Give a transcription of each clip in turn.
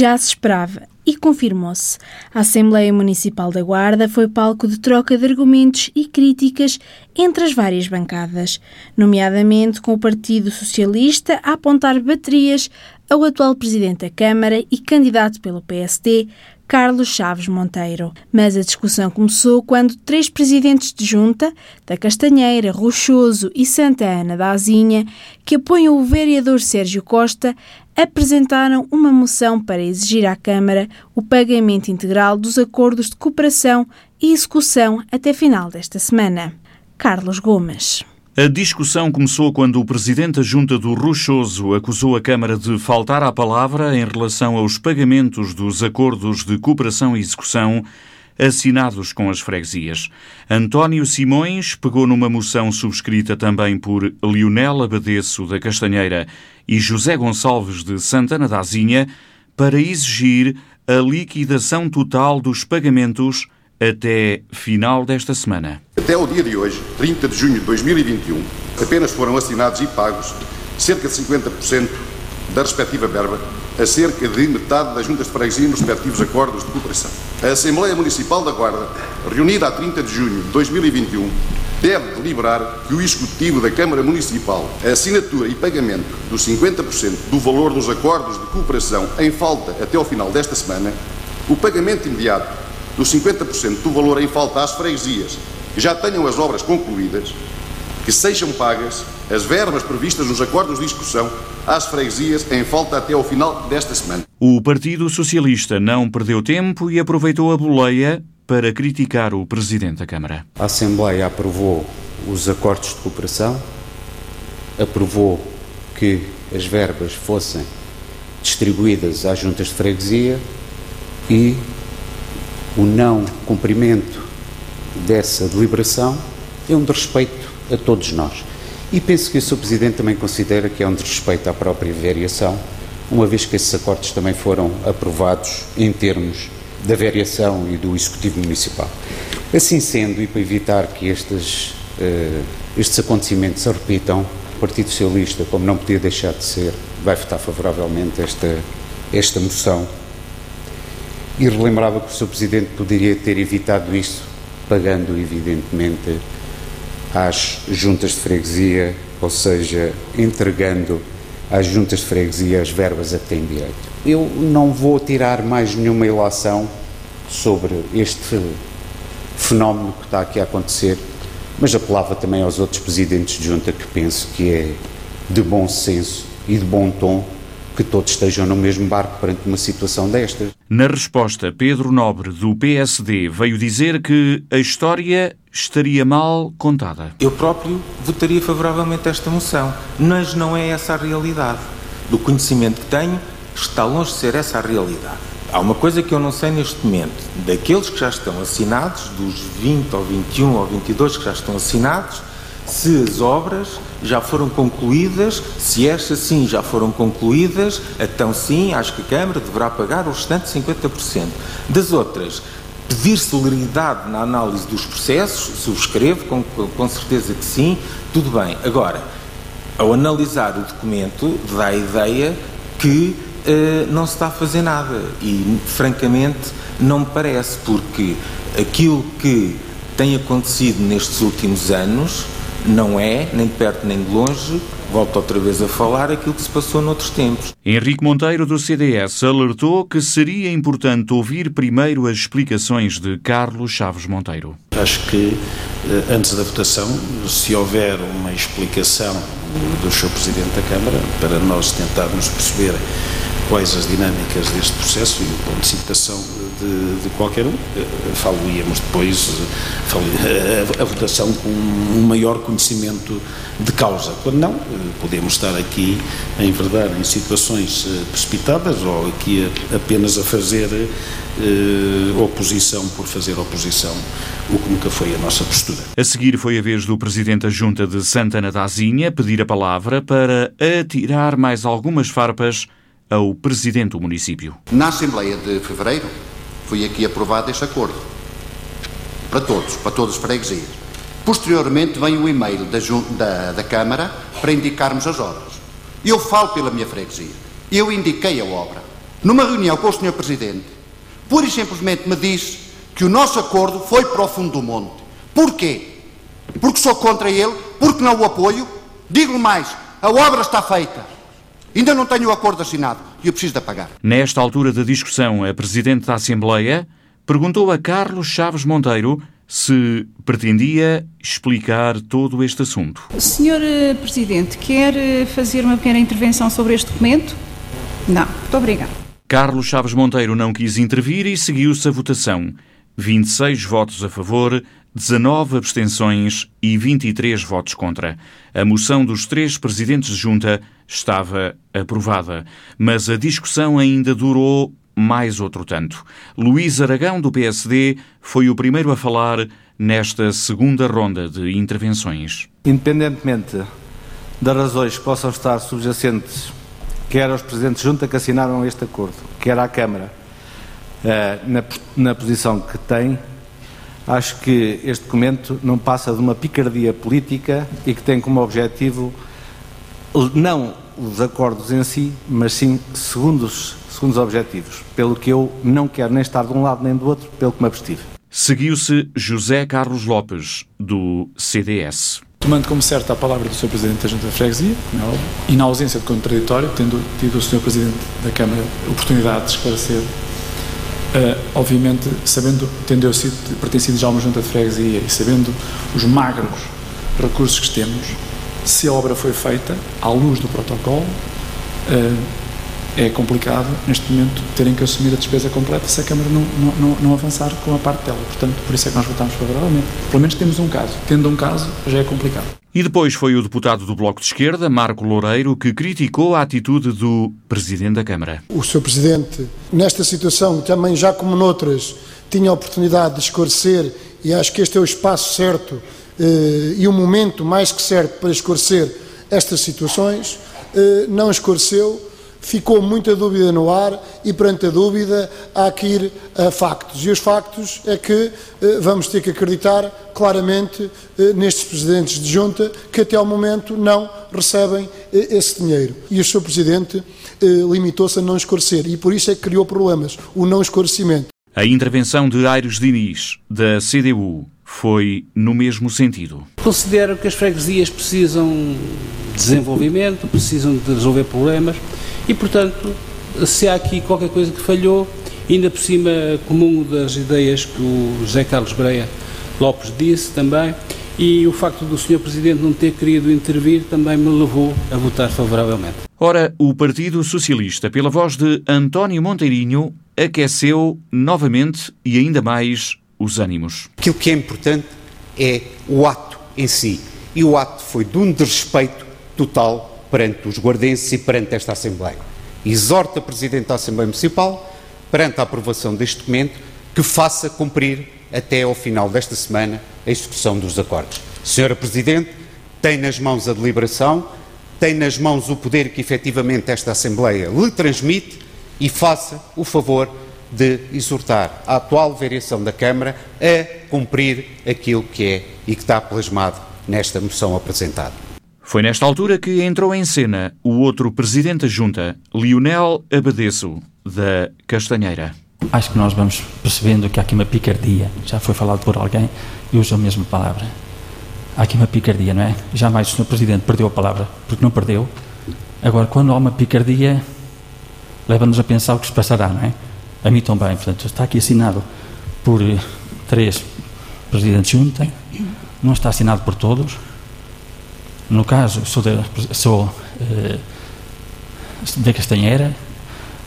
já se esperava e confirmou-se. A Assembleia Municipal da Guarda foi palco de troca de argumentos e críticas entre as várias bancadas, nomeadamente com o Partido Socialista a apontar baterias ao atual Presidente da Câmara e candidato pelo PSD, Carlos Chaves Monteiro. Mas a discussão começou quando três presidentes de junta, da Castanheira, Rochoso e Santa Ana da Azinha, que apoiam o vereador Sérgio Costa, apresentaram uma moção para exigir à Câmara o pagamento integral dos acordos de cooperação e execução até final desta semana. Carlos Gomes. A discussão começou quando o presidente da Junta do Rochoso acusou a Câmara de faltar à palavra em relação aos pagamentos dos acordos de cooperação e execução assinados com as freguesias. António Simões pegou numa moção subscrita também por Lionel Abadeço da Castanheira e José Gonçalves de Santana da Azinha para exigir a liquidação total dos pagamentos até final desta semana. Até o dia de hoje, 30 de junho de 2021, apenas foram assinados e pagos cerca de 50% da respectiva verba a cerca de metade das juntas de freguesia nos respectivos acordos de cooperação. A Assembleia Municipal da Guarda, reunida a 30 de junho de 2021, deve deliberar que o Executivo da Câmara Municipal, a assinatura e pagamento dos 50% do valor dos acordos de cooperação em falta até ao final desta semana, o pagamento imediato dos 50% do valor em falta às freguesias que já tenham as obras concluídas, que sejam pagas as verbas previstas nos acordos de discussão às freguesias em falta até ao final desta semana. O Partido Socialista não perdeu tempo e aproveitou a boleia para criticar o Presidente da Câmara. A Assembleia aprovou os acordos de cooperação, aprovou que as verbas fossem distribuídas às juntas de freguesia e o não cumprimento dessa deliberação é um desrespeito a todos nós. E penso que o Sr. Presidente também considera que é um desrespeito à própria variação, uma vez que esses acordos também foram aprovados em termos da variação e do Executivo Municipal. Assim sendo, e para evitar que estes, uh, estes acontecimentos se repitam, o Partido Socialista, como não podia deixar de ser, vai votar favoravelmente esta, esta moção e relembrava que o Sr. Presidente poderia ter evitado isso, pagando, evidentemente, às juntas de freguesia, ou seja, entregando às juntas de freguesia as verbas a que têm direito. Eu não vou tirar mais nenhuma ilação sobre este fenómeno que está aqui a acontecer, mas apelava também aos outros presidentes de junta que penso que é de bom senso e de bom tom que todos estejam no mesmo barco perante uma situação destas. Na resposta, Pedro Nobre, do PSD, veio dizer que a história estaria mal contada. Eu próprio votaria favoravelmente esta moção, mas não é essa a realidade. Do conhecimento que tenho, está longe de ser essa a realidade. Há uma coisa que eu não sei neste momento. Daqueles que já estão assinados, dos 20 ou 21 ou 22 que já estão assinados, se as obras já foram concluídas, se estas sim já foram concluídas, então sim, acho que a Câmara deverá pagar o restante 50%. Das outras, pedir celeridade na análise dos processos, subscrevo, com, com certeza que sim, tudo bem. Agora, ao analisar o documento, dá a ideia que uh, não se está a fazer nada e, francamente, não me parece, porque aquilo que tem acontecido nestes últimos anos não é, nem de perto nem de longe, volto outra vez a falar, aquilo que se passou noutros tempos. Henrique Monteiro, do CDS, alertou que seria importante ouvir primeiro as explicações de Carlos Chaves Monteiro. Acho que, eh, antes da votação, se houver uma explicação do Sr. Presidente da Câmara, para nós tentarmos perceber quais as dinâmicas deste processo e o ponto de citação de, de qualquer um. Eh, falo-íamos depois eh, a, a, votação com um maior conhecimento de causa. Quando não, eh, podemos estar aqui a enverdar em situações precipitadas ou aqui a, apenas a fazer eh, oposição por fazer oposição, o que nunca foi a nossa postura. A seguir foi a vez do Presidente da Junta de Santana da Azinha pedir a palavra para atirar mais algumas farpas ao Presidente do município. Na Assembleia de Fevereiro foi aqui aprovado este acordo. Para todos, para todas as freguesias. Posteriormente vem o e-mail da, da, da Câmara para indicarmos as obras. Eu falo pela minha freguesia. Eu indiquei a obra. numa reunião com o Sr. Presidente, pura e simplesmente me disse que o nosso acordo foi para o fundo do monte. Porquê? Porque sou contra ele, porque não o apoio. Digo mais, a obra está feita. Ainda não tenho o acordo assinado e eu preciso de pagar. Nesta altura da discussão, a Presidente da Assembleia perguntou a Carlos Chaves Monteiro se pretendia explicar todo este assunto. Senhor eh, Presidente, quer eh, fazer uma pequena intervenção sobre este documento? Não. Muito obrigado. Carlos Chaves Monteiro não quis intervir e seguiu-se a votação. 26 votos a favor, 19 abstenções e 23 votos contra. A moção dos três presidentes de junta estava aprovada, mas a discussão ainda durou mais outro tanto. Luís Aragão, do PSD, foi o primeiro a falar nesta segunda ronda de intervenções. Independentemente das razões que possam estar subjacentes, quer aos presidentes de junta que assinaram este acordo, quer à Câmara, eh, na, na posição que tem, acho que este documento não passa de uma picardia política e que tem como objetivo não os acordos em si, mas sim segundos, segundos objetivos, pelo que eu não quero nem estar de um lado nem do outro, pelo que me abstive. Seguiu-se José Carlos Lopes, do CDS. Tomando como certa a palavra do Sr. Presidente da Junta de Freguesia, é e na ausência de contraditório, tendo tido o Sr. Presidente da Câmara a oportunidade de esclarecer, uh, obviamente, sabendo, tendo eu sido, pertencido já a uma Junta de Freguesia e sabendo os magros recursos que temos, se a obra foi feita à luz do protocolo, uh, é complicado, neste momento, terem que assumir a despesa completa se a Câmara não, não, não, avançar com a parte dela. Portanto, por isso é que nós votamos favoravelmente. Pelo menos temos um caso. Tendo um caso, já é complicado. E depois foi o deputado do Bloco de Esquerda, Marco Loureiro, que criticou a atitude do Presidente da Câmara. O Sr. Presidente, nesta situação, também já como noutras, tinha a oportunidade de esclarecer e acho que este é o espaço certo eh, e o momento mais que certo para esclarecer estas situações. Eh, não esclareceu ficou muita dúvida no ar e, perante a dúvida, há que ir a factos. E os factos é que eh, vamos ter que acreditar claramente eh, nestes presidentes de junta que até ao momento não recebem eh, esse dinheiro. E o Sr. Presidente limitou-se a não esclarecer e por isso é que criou problemas, o não esclarecimento. A intervenção de Aires Diniz, da CDU, foi no mesmo sentido. Considero que as freguesias precisam de desenvolvimento, precisam de resolver problemas e, portanto, se há aqui qualquer coisa que falhou, ainda por cima comum das ideias que o José Carlos Breia Lopes disse também, e o facto do Sr. Presidente não ter querido intervir também me levou a votar favoravelmente. Ora, o Partido Socialista, pela voz de António Monteirinho, aqueceu novamente e ainda mais os ânimos. Aquilo que é importante é o ato em si. E o ato foi de um desrespeito total perante os guardenses e perante esta Assembleia. Exorta a Presidente da Assembleia Municipal, perante a aprovação deste documento, que faça cumprir até ao final desta semana a execução dos acordos. Senhora Presidente, tem nas mãos a deliberação, tem nas mãos o poder que efetivamente esta Assembleia lhe transmite e faça o favor de exortar a atual variação da Câmara a cumprir aquilo que é e que está plasmado nesta moção apresentada. Foi nesta altura que entrou em cena o outro presidente da junta, Lionel Abadesso, da Castanheira. Acho que nós vamos percebendo que há aqui uma picardia. Já foi falado por alguém e usa a mesma palavra. Há aqui uma picardia, não é? Jamais o Sr. Presidente perdeu a palavra, porque não perdeu. Agora, quando há uma picardia, leva-nos a pensar o que se passará, não é? A mim também. Portanto, está aqui assinado por três presidentes de junta, não está assinado por todos no caso, sou, de, sou eh, Castanheira.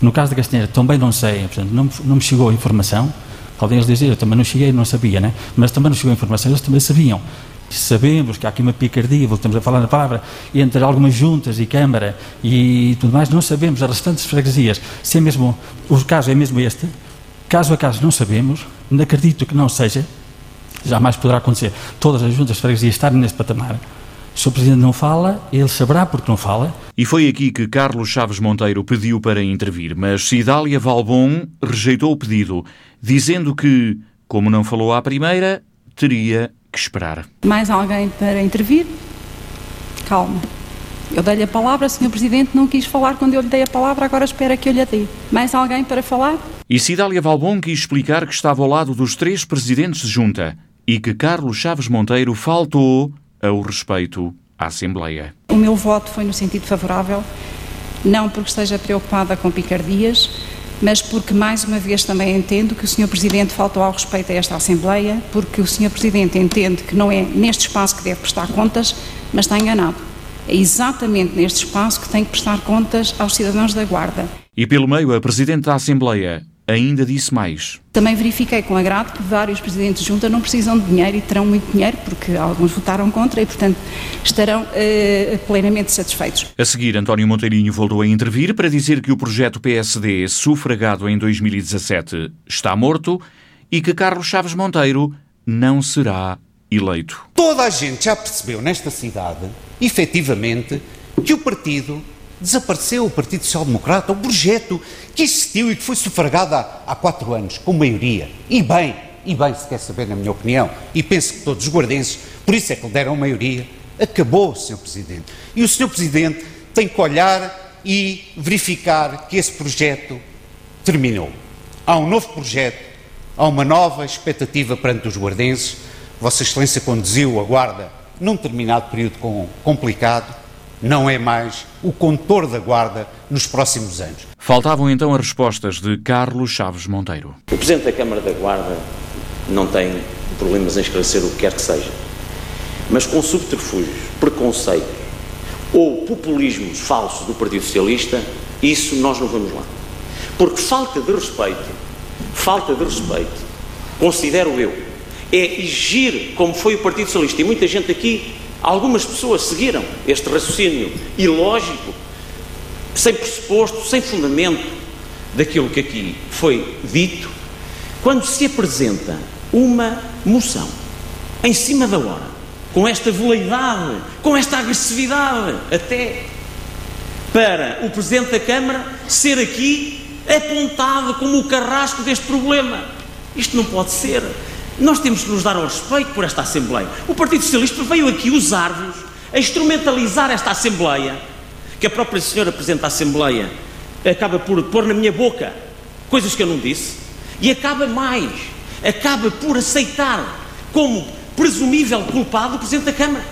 No caso da Castanheira, também não sei, portanto, não, não me chegou a informação. Podem eles dizer, eu também não cheguei, não sabia, né? Mas também não chegou a informação, eles também sabiam. Sabemos que há aqui uma picardia, voltamos a falar na palavra, entre algumas juntas e Câmara e tudo mais, não sabemos as restantes freguesias. Se é mesmo, o caso é mesmo este, caso a caso não sabemos, não acredito que não seja, jamais poderá acontecer todas as juntas de freguesia estarem neste patamar. O Sr. Presidente não fala, ele saberá porque não fala. E foi aqui que Carlos Chaves Monteiro pediu para intervir, mas Cidália Valbon rejeitou o pedido, dizendo que, como não falou à primeira, teria que esperar. Mais alguém para intervir? Calma. Eu dei-lhe a palavra, o Sr. Presidente não quis falar quando eu lhe dei a palavra, agora espera que eu lhe dê. Mais alguém para falar? E Cidália Valbon quis explicar que estava ao lado dos três presidentes de junta e que Carlos Chaves Monteiro faltou ao respeito à Assembleia. O meu voto foi no sentido favorável, não porque esteja preocupada com picardias, mas porque mais uma vez também entendo que o Sr. Presidente faltou ao respeito a esta Assembleia, porque o Sr. Presidente entende que não é neste espaço que deve prestar contas, mas está enganado. É exatamente neste espaço que tem que prestar contas aos cidadãos da Guarda. E pelo meio, a Presidente da Assembleia ainda disse mais. Também verifiquei com agrado que vários presidentes de junta não precisam de dinheiro e terão muito dinheiro, porque alguns votaram contra e, portanto, estarão uh, plenamente satisfeitos. A seguir, António Monteirinho voltou a intervir para dizer que o projeto PSD, sufragado em 2017, está morto e que Carlos Chaves Monteiro não será eleito. Toda a gente já percebeu nesta cidade, efetivamente, que o partido desapareceu, o Partido Social Democrata, o projeto que existiu e que foi sufragado há, há quatro anos, com maioria. E bem, e bem, se quer saber, na minha opinião, e penso que todos os guardenses, por isso é que lhe deram maioria, acabou, Sr. Presidente. E o Sr. Presidente tem que olhar e verificar que esse projeto terminou. Há um novo projeto, há uma nova expectativa perante os guardenses. Vossa Excelência conduziu a Guarda num determinado período complicado, não é mais o condutor da Guarda nos próximos anos. Faltavam então as respostas de Carlos Chaves Monteiro. O Presidente da Câmara da Guarda não tem problemas em esclarecer o que quer que seja, mas com subterfúgios, preconceitos ou populismos falsos do Partido Socialista, isso nós não vamos lá. Porque falta de respeito, falta de respeito, considero eu, é exigir, como foi o Partido Socialista, e muita gente aqui Algumas pessoas seguiram este raciocínio ilógico, sem pressuposto, sem fundamento daquilo que aqui foi dito, quando se apresenta uma moção em cima da hora, com esta veleidade, com esta agressividade, até para o Presidente da Câmara ser aqui apontado como o carrasco deste problema. Isto não pode ser. Nós temos que nos dar ao respeito por esta Assembleia. O Partido Socialista veio aqui usar-vos, a instrumentalizar esta Assembleia, que a própria senhora Presidente da Assembleia acaba por pôr na minha boca coisas que eu não disse, e acaba mais, acaba por aceitar como presumível culpado o Presidente da Câmara.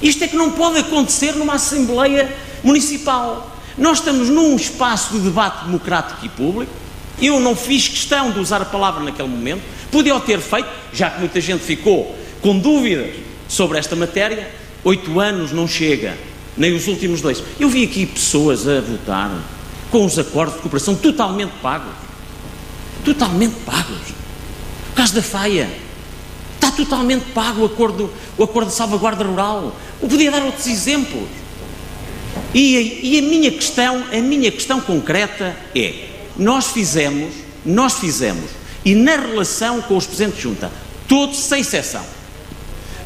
Isto é que não pode acontecer numa Assembleia Municipal. Nós estamos num espaço de debate democrático e público. Eu não fiz questão de usar a palavra naquele momento, Podiam ter feito, já que muita gente ficou com dúvidas sobre esta matéria, oito anos não chega, nem os últimos dois. Eu vi aqui pessoas a votar com os acordos de cooperação totalmente pagos. Totalmente pagos. O caso da FAIA. Está totalmente pago o acordo, o acordo de salvaguarda rural. Eu podia dar outros exemplos. E, e a minha questão, a minha questão concreta é: nós fizemos, nós fizemos e na relação com os Presidentes de Junta, todos sem exceção.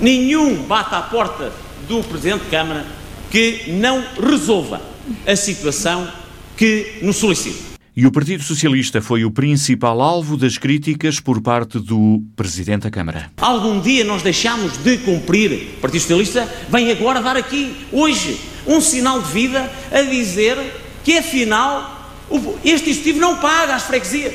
Nenhum bate à porta do Presidente de Câmara que não resolva a situação que nos solicita. E o Partido Socialista foi o principal alvo das críticas por parte do Presidente da Câmara. Algum dia nós deixámos de cumprir. O Partido Socialista vem agora dar aqui, hoje, um sinal de vida a dizer que, afinal, este Executivo não paga às freguesias.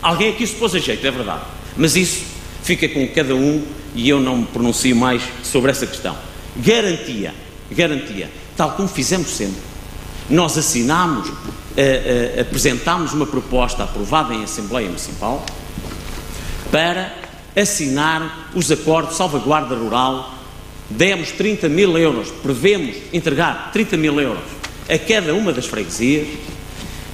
Alguém aqui se pôs a jeito, é verdade. Mas isso fica com cada um e eu não me pronuncio mais sobre essa questão. Garantia, garantia, tal como fizemos sempre. Nós assinámos, uh, uh, apresentámos uma proposta aprovada em Assembleia Municipal para assinar os acordos de salvaguarda rural. Demos 30 mil euros, prevemos entregar 30 mil euros a cada uma das freguesias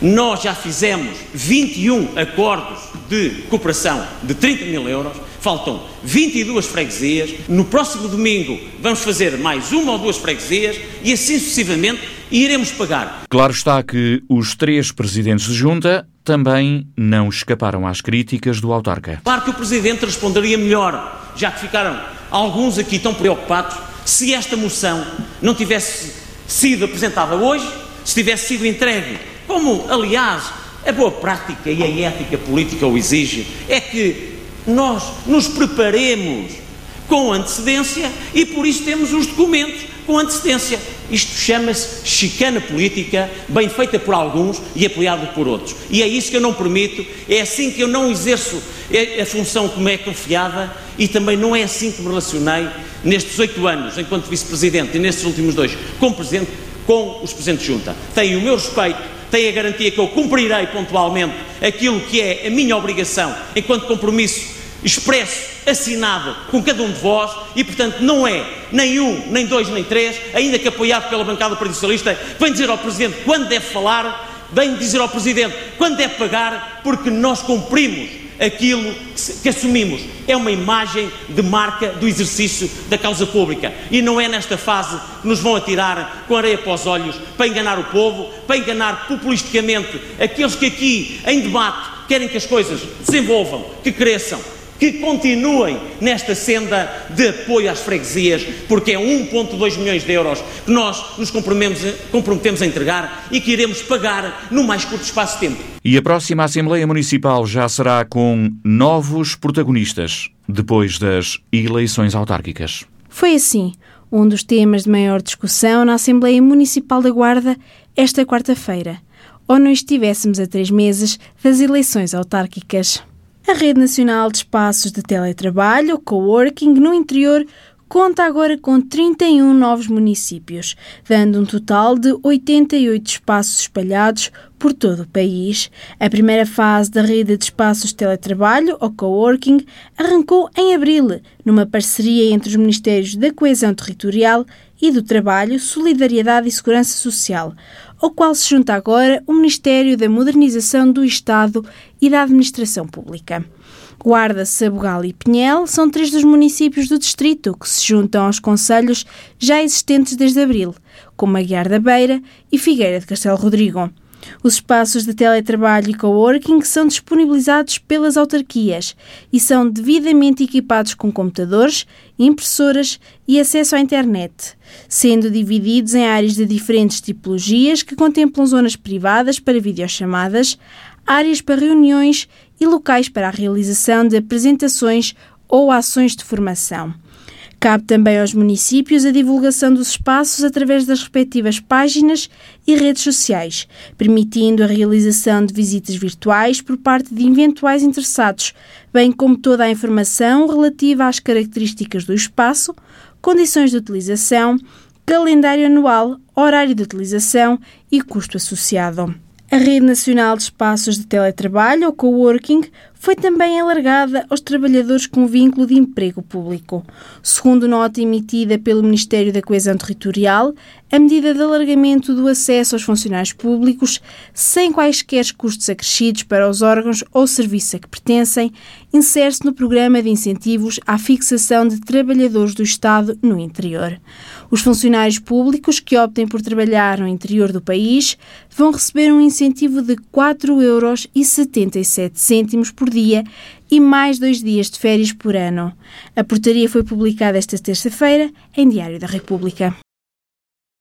nós já fizemos 21 acordos de cooperação de 30 mil euros, faltam 22 freguesias. No próximo domingo vamos fazer mais uma ou duas freguesias e assim sucessivamente iremos pagar. Claro está que os três presidentes de junta também não escaparam às críticas do autarca. Claro que o presidente responderia melhor, já que ficaram alguns aqui tão preocupados se esta moção não tivesse sido apresentada hoje, se tivesse sido entregue como, aliás, a boa prática e a ética política o exige, é que nós nos preparemos com antecedência e por isso temos os documentos com antecedência. Isto chama-se chicana política, bem feita por alguns e apoiada por outros. E é isso que eu não permito, é assim que eu não exerço a função que me é confiada e também não é assim que me relacionei nestes oito anos, enquanto vice-presidente, e nestes últimos dois, como presidente, com os presidentes de junta. Tenho o meu respeito, tenho a garantia que eu cumprirei pontualmente aquilo que é a minha obrigação enquanto compromisso expresso, assinado com cada um de vós e, portanto, não é nem um, nem dois, nem três, ainda que apoiado pela bancada Partido Socialista, vem dizer ao Presidente quando deve falar, vem dizer ao Presidente quando deve pagar, porque nós cumprimos aquilo que, assumimos. É uma imagem de marca do exercício da causa pública. E não é nesta fase que nos vão atirar com areia para os olhos para enganar o povo, para enganar populisticamente aqueles que aqui, em debate, querem que as coisas desenvolvam, que cresçam que continuem nesta senda de apoio às freguesias, porque é 1,2 milhões de euros que nós nos comprometemos, comprometemos a entregar e que iremos pagar no mais curto espaço de tempo. E a próxima Assembleia Municipal já será com novos protagonistas, depois das eleições autárquicas. Foi assim um dos temas de maior discussão na Assembleia Municipal da Guarda esta quarta-feira, ou não estivéssemos a três meses das eleições autárquicas. A Rede Nacional de Espaços de Teletrabalho, Coworking, no interior, conta agora com 31 novos municípios, dando um total de 88 espaços espalhados por todo o país. A primeira fase da rede de espaços de teletrabalho, ou coworking, arrancou em abril, numa parceria entre os Ministérios da Coesão Territorial e do Trabalho, Solidariedade e Segurança Social, ao qual se junta agora o Ministério da Modernização do Estado e da Administração Pública. Guarda, Sabugal e Pinhel são três dos municípios do distrito que se juntam aos conselhos já existentes desde abril, como Aguiar da Beira e Figueira de Castelo Rodrigo. Os espaços de teletrabalho e coworking são disponibilizados pelas autarquias e são devidamente equipados com computadores, impressoras e acesso à internet, sendo divididos em áreas de diferentes tipologias que contemplam zonas privadas para videochamadas, áreas para reuniões e locais para a realização de apresentações ou ações de formação. Cabe também aos municípios a divulgação dos espaços através das respectivas páginas e redes sociais, permitindo a realização de visitas virtuais por parte de eventuais interessados, bem como toda a informação relativa às características do espaço, condições de utilização, calendário anual, horário de utilização e custo associado. A Rede Nacional de Espaços de Teletrabalho, ou Coworking, foi também alargada aos trabalhadores com vínculo de emprego público. Segundo nota emitida pelo Ministério da Coesão Territorial, a medida de alargamento do acesso aos funcionários públicos, sem quaisquer custos acrescidos para os órgãos ou serviços a que pertencem, insere-se no Programa de Incentivos à Fixação de Trabalhadores do Estado no interior. Os funcionários públicos que optem por trabalhar no interior do país vão receber um incentivo de 4,77 euros por dia e mais dois dias de férias por ano. A portaria foi publicada esta terça-feira em Diário da República.